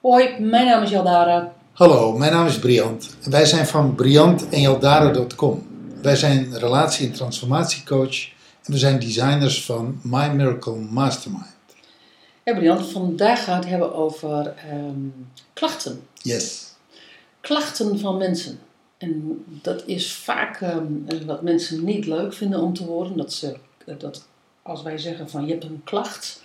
Hoi, mijn naam is Jaldara. Hallo, mijn naam is Briant. En wij zijn van briantenjaldara.com. Wij zijn relatie- en transformatiecoach en we zijn designers van My Miracle Mastermind. Ja, Brian, vandaag gaan we het hebben over ehm, klachten. Yes. Klachten van mensen. En dat is vaak ehm, wat mensen niet leuk vinden om te horen. Dat, ze, dat als wij zeggen van je hebt een klacht.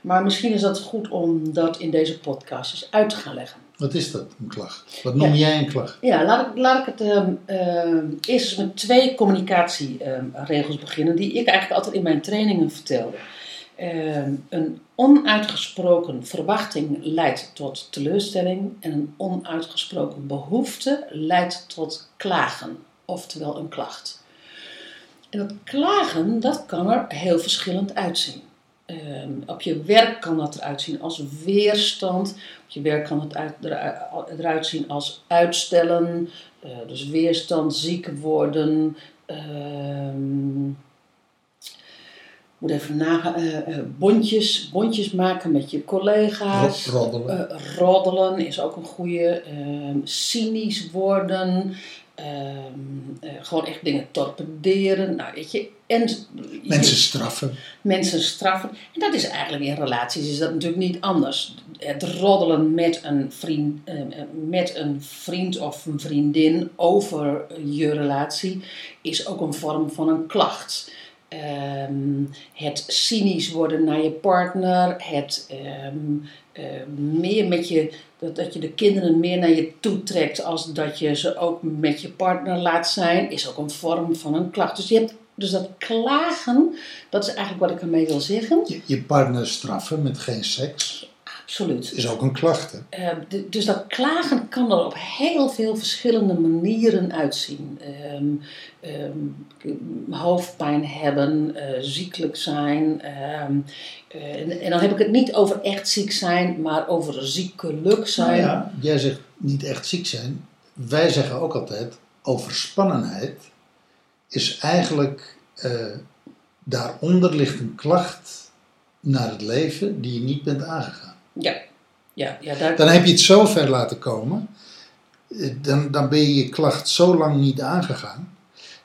Maar misschien is dat goed om dat in deze podcast eens uit te gaan leggen. Wat is dat, een klacht? Wat noem jij een klacht? Ja, laat ik, laat ik het ehm, eerst eens met twee communicatieregels beginnen, die ik eigenlijk altijd in mijn trainingen vertelde. Ehm, een onuitgesproken verwachting leidt tot teleurstelling en een onuitgesproken behoefte leidt tot klagen, oftewel een klacht. En dat klagen, dat kan er heel verschillend uitzien. Ehm, op je werk kan dat eruit zien als weerstand. Op je werk kan het uit, eruit, eruit zien als uitstellen. eh, dus weerstand, ziek worden. ehm, moet even nagaan. eh, eh, bondjes, bondjes maken met je collega's. Ro- roddelen. Eh, roddelen is ook een goede. Ehm, cynisch worden. ehm, eh, gewoon echt dingen torpederen. Nou, weet je. En, Mensen straffen. mensen straffen. En dat is eigenlijk in relaties is dat natuurlijk niet anders. Het roddelen met een vriend, met een vriend of een vriendin over je relatie is ook een vorm van een klacht. Ehm, het cynisch worden naar je partner, het ehm, eh, meer met je, dat, dat je de kinderen meer naar je toe trekt als dat je ze ook met je partner laat zijn, is ook een vorm van een klacht. Dus je hebt dus dat klagen, dat is eigenlijk wat ik ermee wil zeggen. Je, je partner straffen met geen seks Absoluut. is ook een klacht. hè? Eh, d- dus dat klagen kan er op heel veel verschillende manieren uitzien. Ehm, ehm, hoofdpijn hebben, eh, ziekelijk zijn. ehm, eh, en, en dan heb ik het niet over echt ziek zijn, maar over ziekelijk zijn. Nou ja, jij zegt niet echt ziek zijn. Wij zeggen ook altijd, overspannenheid is eigenlijk, eh, daaronder ligt een klacht naar het leven die je niet bent aangegaan. Ja, ja, ja daar, Dan heb je het zo ver laten komen, eh, dan, dan ben je je klacht zo lang niet aangegaan,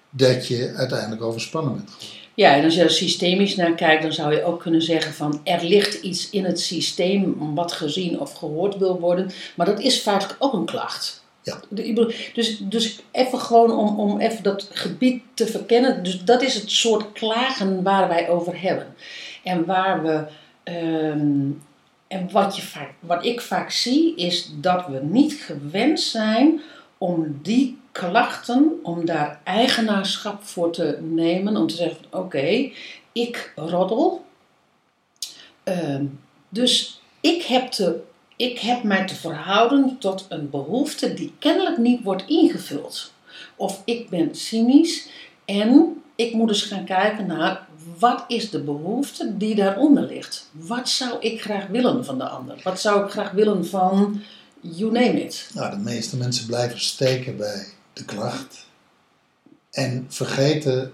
dat je uiteindelijk overspannen bent geworden. Ja, en als je er systemisch naar kijkt, dan zou je ook kunnen zeggen van er ligt iets in het systeem wat gezien of gehoord wil worden. Maar dat is feitelijk ook een klacht. Ja. Dus, dus even gewoon om, om even dat gebied te verkennen. Dus dat is het soort klagen waar wij over hebben. En waar we. ehm, en wat, je vaak, wat ik vaak zie, is dat we niet gewend zijn om die klachten, om daar eigenaarschap voor te nemen. Om te zeggen: oké, ik roddel. Ehm, dus ik heb, te, ik heb mij te verhouden tot een behoefte die kennelijk niet wordt ingevuld. Of ik ben cynisch en ik moet eens gaan kijken naar wat is de behoefte die daaronder ligt. Wat zou ik graag willen van de ander? Wat zou ik graag willen van you name it? Nou, de meeste mensen blijven steken bij de klacht en vergeten,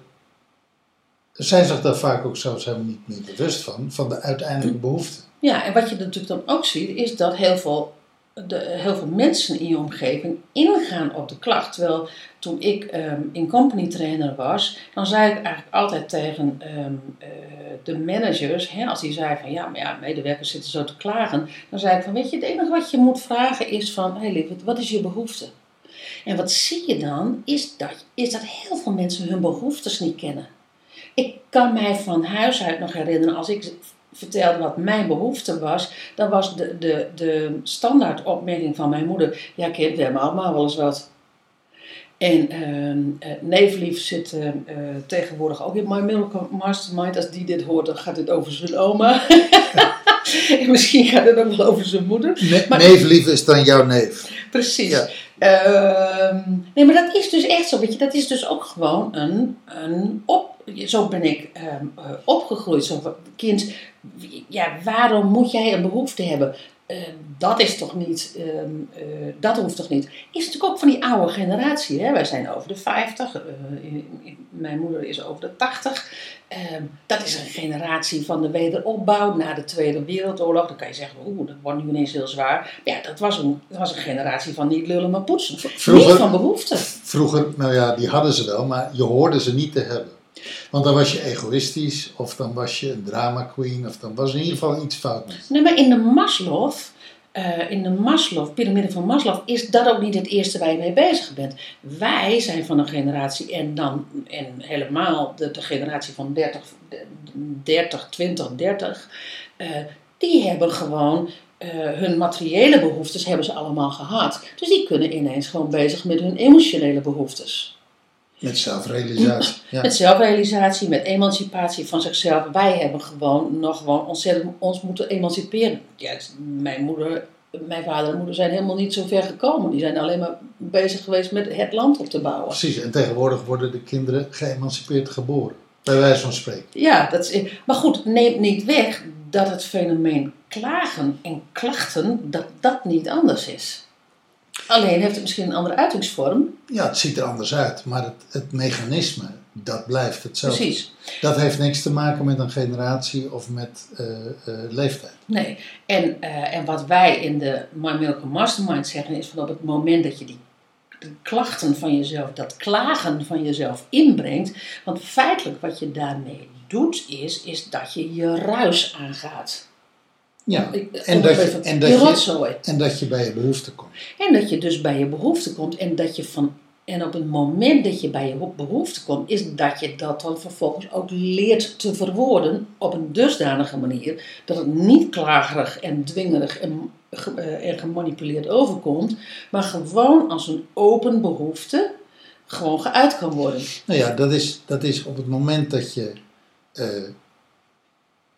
zijn zich daar vaak ook zelfs helemaal niet meer bewust van, van de uiteindelijke behoefte. Ja, en wat je natuurlijk dan ook ziet, is dat heel veel, de, heel veel mensen in je omgeving ingaan op de klacht. Terwijl toen ik ehm, in company trainer was, dan zei ik eigenlijk altijd tegen ehm, eh, de managers, hè, als die zeiden van ja, maar ja, medewerkers zitten zo te klagen, dan zei ik van weet je, het enige wat je moet vragen is van, hey, lieverd, wat is je behoefte? En wat zie je dan, is dat, is dat heel veel mensen hun behoeftes niet kennen. Ik kan mij van huis uit nog herinneren, als ik vertelde wat mijn behoefte was, dan was de, de, de standaard opmerking van mijn moeder: Ja, kind, we hebben allemaal wel eens wat. En ehm eh, neeflief zit eh, eh, tegenwoordig ook in My Miracle Mastermind. Als die dit hoort, dan gaat dit over zijn oma. en misschien gaat het ook wel over zijn moeder. Ne Maar- neeflief is dan jouw neef. Precies. Ja. Ehm, nee, maar dat is dus echt zo. Weet je, dat is dus ook gewoon een, een, op, zo ben ik ehm, eh, opgegroeid. Zo, kind, ja, waarom moet jij een behoefte hebben? Eh, dat is toch niet, ehm, eh, dat hoeft toch niet. Is natuurlijk ook van die oude generatie. Hè? Wij zijn over de 50, eh, in- in- mijn moeder is over de 80. Ehm, dat is een generatie van de wederopbouw na de Tweede Wereldoorlog. Dan kan je zeggen, oeh, dat wordt nu ineens heel zwaar. Ja, dat was een, dat was een generatie van niet lullen maar poetsen. Vroeger- Niet van behoeften. Vroeger, nou ja, die hadden ze wel, maar je hoorde ze niet te hebben. Want dan was je egoïstisch, of dan was je een drama queen, of dan was in ieder geval iets fout met. Nee, maar in de Maslow, eh, in de Maslow, piramide van Maslow, is dat ook niet het eerste waar je mee bezig bent. Wij zijn van een generatie, en dan en helemaal de, generatie van 30, 30 20, 30, eh, die hebben gewoon eh, hun materiële behoeftes hebben ze allemaal gehad. Dus die kunnen ineens gewoon bezig met hun emotionele behoeftes. Met zelfrealisatie. Ja. Met zelfrealisatie, met emancipatie van zichzelf. Wij hebben gewoon nog gewoon ontzettend ons moeten emanciperen. Ja, mijn moeder, mijn vader en moeder zijn helemaal niet zo ver gekomen. Die zijn alleen maar bezig geweest met het land op te bouwen. Precies, en tegenwoordig worden de kinderen geëmancipeerd geboren. Bij wijze van spreken. Ja, dat is, maar goed, neemt niet weg dat het fenomeen klagen en klachten, dat dat niet anders is. Alleen heeft het misschien een andere uitingsvorm. Ja, het ziet er anders uit, maar het, het mechanisme, dat blijft hetzelfde. Precies. Dat heeft niks te maken met een generatie of met eh, eh, leeftijd. Nee, en, eh, en wat wij in de My Miracle Mastermind zeggen is van op het moment dat je die de klachten van jezelf, dat klagen van jezelf inbrengt, want feitelijk wat je daarmee doet is, is dat je je ruis aangaat. Ja, Ik- en dat, je, en, dat je, en dat je bij je behoefte komt. En dat je dus bij je behoefte komt en dat je van en op het moment dat je bij je behoefte komt, is dat je dat dan vervolgens ook leert te verwoorden op een dusdanige manier dat het niet klagerig en dwingerig en, eh, en gemanipuleerd overkomt, maar gewoon als een open behoefte gewoon geuit kan worden. Nou ja, dat is, dat is op het moment dat je eh,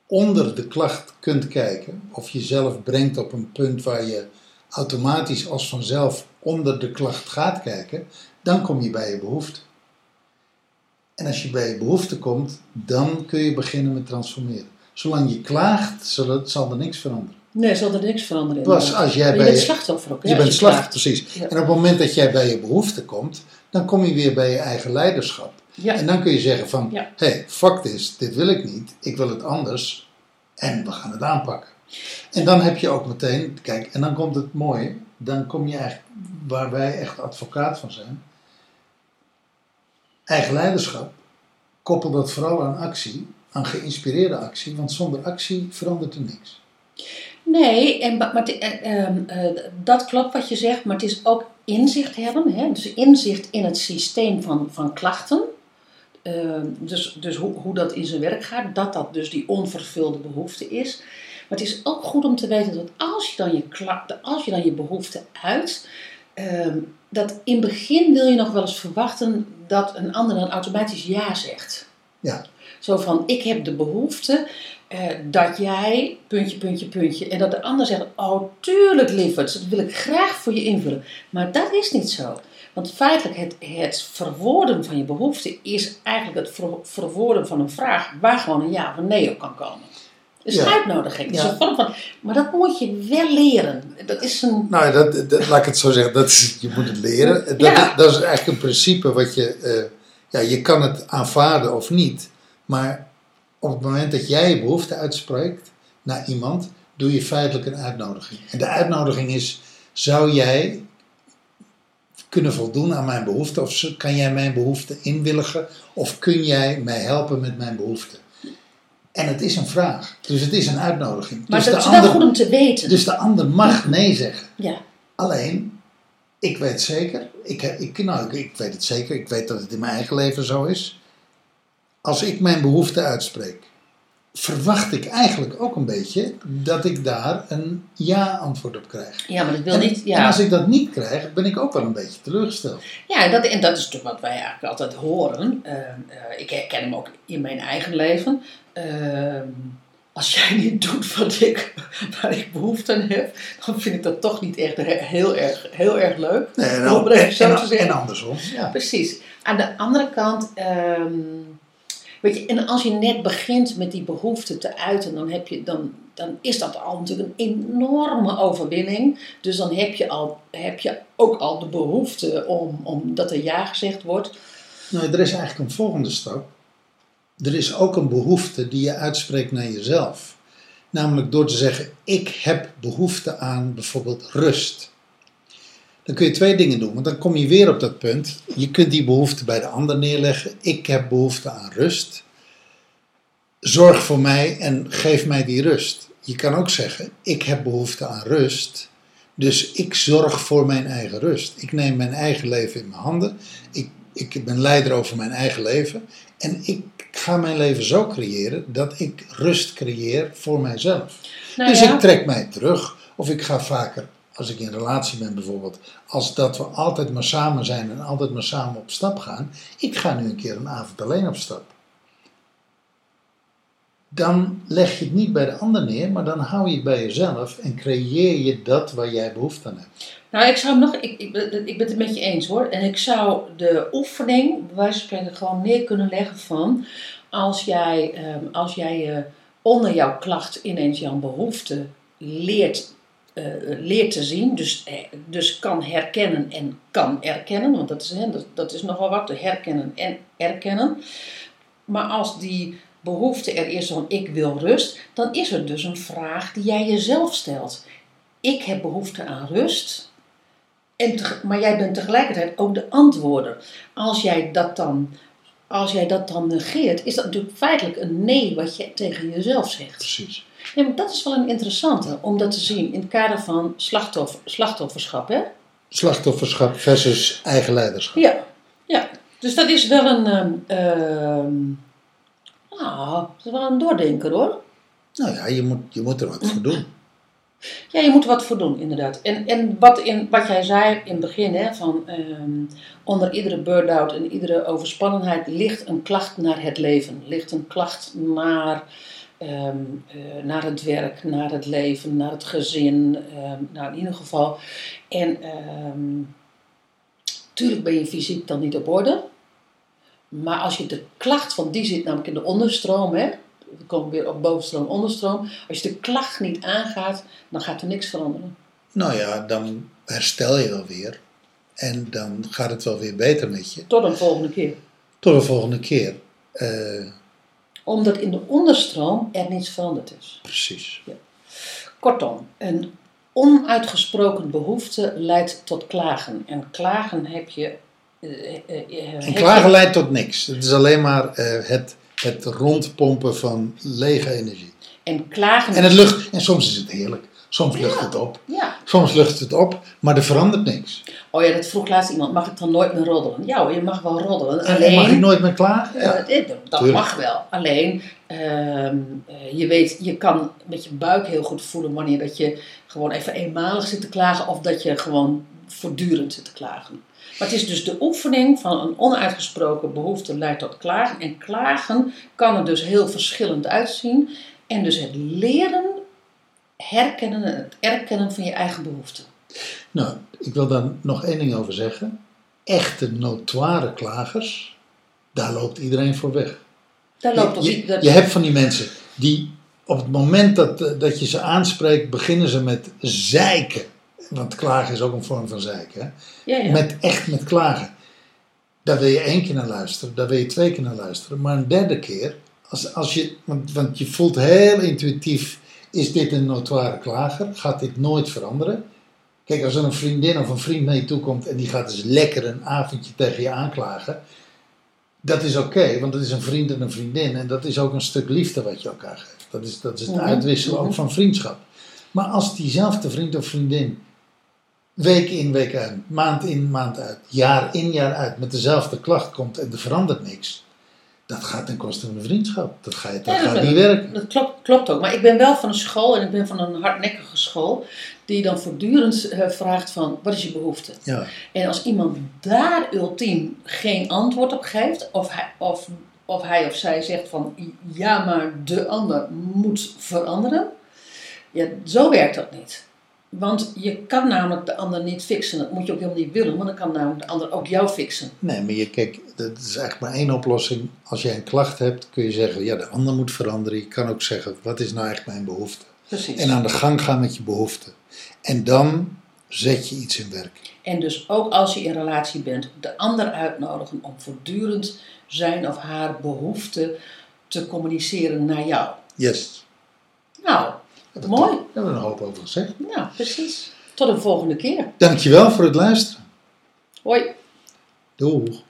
onder de klacht kunt kijken, of jezelf brengt op een punt waar je automatisch als vanzelf onder de klacht gaat kijken, dan kom je bij je behoefte. En als je bij je behoefte komt, dan kun je beginnen met transformeren. Zolang je klaagt, zal, het, zal er niks veranderen. Nee, zal er niks veranderen. Pas als jij je bij bent je, slachtoffer ook. je bent slacht, klaagt. precies. Ja. En op het moment dat jij bij je behoefte komt, dan kom je weer bij je eigen leiderschap. Ja. En dan kun je zeggen van, Ja. hey, fuck this, dit wil ik niet, ik wil het anders en we gaan het aanpakken. En dan heb je ook meteen, kijk, en dan komt het mooie, dan kom je eigenlijk waar wij echt advocaat van zijn. Eigen leiderschap, koppel dat vooral aan actie, aan geïnspireerde actie, want zonder actie verandert er niks. Nee, en, maar eh, ehm, eh, dat klopt wat je zegt, maar het is ook inzicht hebben. Hè? Dus inzicht in het systeem van, van klachten. Ehm, dus dus hoe, hoe dat in zijn werk gaat, dat dat dus die onvervulde behoefte is. Maar het is ook goed om te weten dat als je dan je, als je, dan je behoefte uit, ehm, dat in het begin wil je nog wel eens verwachten dat een ander dan automatisch ja zegt. Ja. Zo van, ik heb de behoefte eh, dat jij, puntje, puntje, puntje. En dat de ander zegt, oh tuurlijk lieverd, dat wil ik graag voor je invullen. Maar dat is niet zo. Want feitelijk, het, het verwoorden van je behoefte is eigenlijk het ver- verwoorden van een vraag waar gewoon een ja of een nee op kan komen. Een Ja. uitnodiging. Ja. een vorm van, maar dat moet je wel leren. Dat is een... Nou, dat, dat, laat ik het zo zeggen, dat is, je moet het leren. Dat, Ja. is, dat is eigenlijk een principe wat je, eh, ja, je kan het aanvaarden of niet. Maar op het moment dat jij je behoefte uitspreekt naar iemand, doe je feitelijk een uitnodiging. En de uitnodiging is, zou jij kunnen voldoen aan mijn behoefte? Of kan jij mijn behoefte inwilligen? Of kun jij mij helpen met mijn behoefte? En het is een vraag. Dus het is een uitnodiging. Maar dus, dat is wel ander, goed om te weten. dus de ander mag nee zeggen. ja. Alleen, ik weet zeker, ik, ik, nou, ik, ik weet het zeker, ik weet dat het in mijn eigen leven zo is. Als ik mijn behoefte uitspreek, verwacht ik eigenlijk ook een beetje dat ik daar een ja-antwoord op krijg. ja, maar dat wil en, niet... en Ja. als ik dat niet krijg, ben ik ook wel een beetje teleurgesteld. Ja, en dat, en dat is natuurlijk wat wij eigenlijk altijd horen. Ehm, eh, ik herken hem ook in mijn eigen leven. Ehm, als jij niet doet wat ik, waar ik behoefte aan heb, dan vind ik dat toch niet echt he- heel erg, heel erg leuk. Nee, en, en- en andersom. Ja. Precies. Aan de andere kant, ehm, Weet je, en als je net begint met die behoefte te uiten, dan, heb je, dan, dan is dat al natuurlijk een enorme overwinning. Dus dan heb je, al, heb je ook al de behoefte om, om dat er ja gezegd wordt. Nou, er is eigenlijk een volgende stap. Er is ook een behoefte die je uitspreekt naar jezelf. Namelijk door te zeggen: Ik heb behoefte aan bijvoorbeeld rust. Dan kun je twee dingen doen, want dan kom je weer op dat punt. Je kunt die behoefte bij de ander neerleggen. Ik heb behoefte aan rust. Zorg voor mij en geef mij die rust. Je kan ook zeggen: Ik heb behoefte aan rust. Dus ik zorg voor mijn eigen rust. Ik neem mijn eigen leven in mijn handen. Ik, ik ben leider over mijn eigen leven. En ik ga mijn leven zo creëren dat ik rust creëer voor mijzelf. Nou dus ik trek mij terug. Of ik ga vaker, als ik in relatie ben bijvoorbeeld, als dat we altijd maar samen zijn en altijd maar samen op stap gaan. Ik ga nu een keer een avond alleen op stap. Dan leg je het niet bij de ander neer, maar dan hou je het bij jezelf en creëer je dat waar jij behoefte aan hebt. Nou, ik zou nog, ik, ik, ik ben het met je eens hoor. En ik zou de oefening, bij wijze van spreken, gewoon neer kunnen leggen van als jij, ehm, als jij je onder jouw klacht ineens jouw behoefte leert, eh, leert te zien, dus, eh, dus kan herkennen en kan erkennen, want dat is, hè, dat, dat is nogal wat, herkennen en erkennen. Maar als die behoefte er is van ik wil rust, dan is er dus een vraag die jij jezelf stelt. Ik heb behoefte aan rust. En maar jij bent tegelijkertijd ook de antwoorder. Als jij dat dan, als jij dat dan negeert, is dat natuurlijk feitelijk een nee wat je tegen jezelf zegt. Precies. Ja, maar dat is wel een interessante om dat te zien in het kader van slachtoffer, slachtofferschap. Hè? Slachtofferschap versus eigen leiderschap. Ja, ja. Dus dat is wel een. nou, dat is wel een doordenker hoor. Nou ja, je moet, je moet er wat voor doen. Ja, je moet er wat voor doen, inderdaad. En, en wat, in, wat jij zei in het begin, hè, van ehm, onder iedere burn-out en iedere overspannenheid ligt een klacht naar het leven. Ligt een klacht naar, ehm, eh, naar het werk, naar het leven, naar het gezin. ehm, nou, in ieder geval. En ehm tuurlijk ben je fysiek dan niet op orde. Maar als je de klacht, van die zit namelijk in de onderstroom, hè. We komen weer op bovenstroom, onderstroom. Als je de klacht niet aangaat, dan gaat er niks veranderen. Nou ja, dan herstel je wel weer. En dan gaat het wel weer beter met je. Tot een volgende keer. Tot de volgende keer. Eh, Omdat in de onderstroom er niets veranderd is. precies. Kortom, een onuitgesproken behoefte leidt tot klagen. En klagen heb je. eh, En klagen je- leidt tot niks. Het is alleen maar het, het rondpompen van lege energie. En klagen. En, het lucht, en soms is het heerlijk. Soms lucht het op. Ja. Soms lucht het op, maar er verandert niks. Oh ja, dat vroeg laatst iemand. Mag ik dan nooit meer roddelen? Ja hoor, je mag wel roddelen. En Alleen. mag ik nooit meer klagen? Ja. Dat tuurlijk. mag wel. Alleen, ehm, eh, je weet, je kan met je buik heel goed voelen wanneer dat je gewoon even eenmalig zit te klagen of dat je gewoon voortdurend zit te klagen. Maar het is dus de oefening van een onuitgesproken behoefte leidt tot klagen. En klagen kan er dus heel verschillend uitzien. En dus het leren, herkennen en het erkennen van je eigen behoeften. Nou, ik wil daar nog één ding over zeggen. Echte notoire klagers, daar loopt iedereen voor weg. Daar loopt toch je, dat- je hebt van die mensen die op het moment dat, eh, dat je ze aanspreekt, beginnen ze met zeiken. Want klagen is ook een vorm van zeiken. Hè? ja, ja. Met, echt met klagen. Daar wil je één keer naar luisteren, daar wil je twee keer naar luisteren. Maar een derde keer, als, als je, want, want je voelt heel intuïtief, is dit een notoire klager? Gaat dit nooit veranderen? Kijk, als er een vriendin of een vriend naar je toe komt en die gaat dus lekker een avondje tegen je aanklagen. Dat is oké, want dat is een vriend en een vriendin. En dat is ook een stuk liefde wat je elkaar geeft. Dat is, dat is het Mhm, uitwisselen mhm. ook van vriendschap. Maar als diezelfde vriend of vriendin week in, week uit, maand in, maand uit, jaar in, jaar uit met dezelfde klacht komt en er verandert niks. Dat gaat ten koste van de vriendschap. Dat, ga je, dat Ja, gaat dat- niet werken. Dat klopt, klopt ook. Maar ik ben wel van een school en ik ben van een hardnekkige school. Die dan voortdurend eh, vraagt van, wat is je behoefte? Ja. En als iemand daar ultiem geen antwoord op geeft. Of hij of, of, hij of zij zegt van, ja maar de ander moet veranderen. Ja, zo werkt dat niet. Want je kan namelijk de ander niet fixen. Dat moet je ook helemaal niet willen, want dan kan namelijk de ander ook jou fixen. Nee, maar je, kijk, dat is eigenlijk maar één oplossing. Als jij een klacht hebt, kun je zeggen, ja, de ander moet veranderen. Je kan ook zeggen, wat is nou echt mijn behoefte? Precies. En aan de gang gaan met je behoefte. En dan zet je iets in werk. En dus ook als je in relatie bent, de ander uitnodigen om voortdurend zijn of haar behoefte te communiceren naar jou. Yes. Nou, Mooi. toch- Hebben we een hoop over gezegd. nou precies. Tot een volgende keer. Dankjewel voor het luisteren. Hoi. Doeg.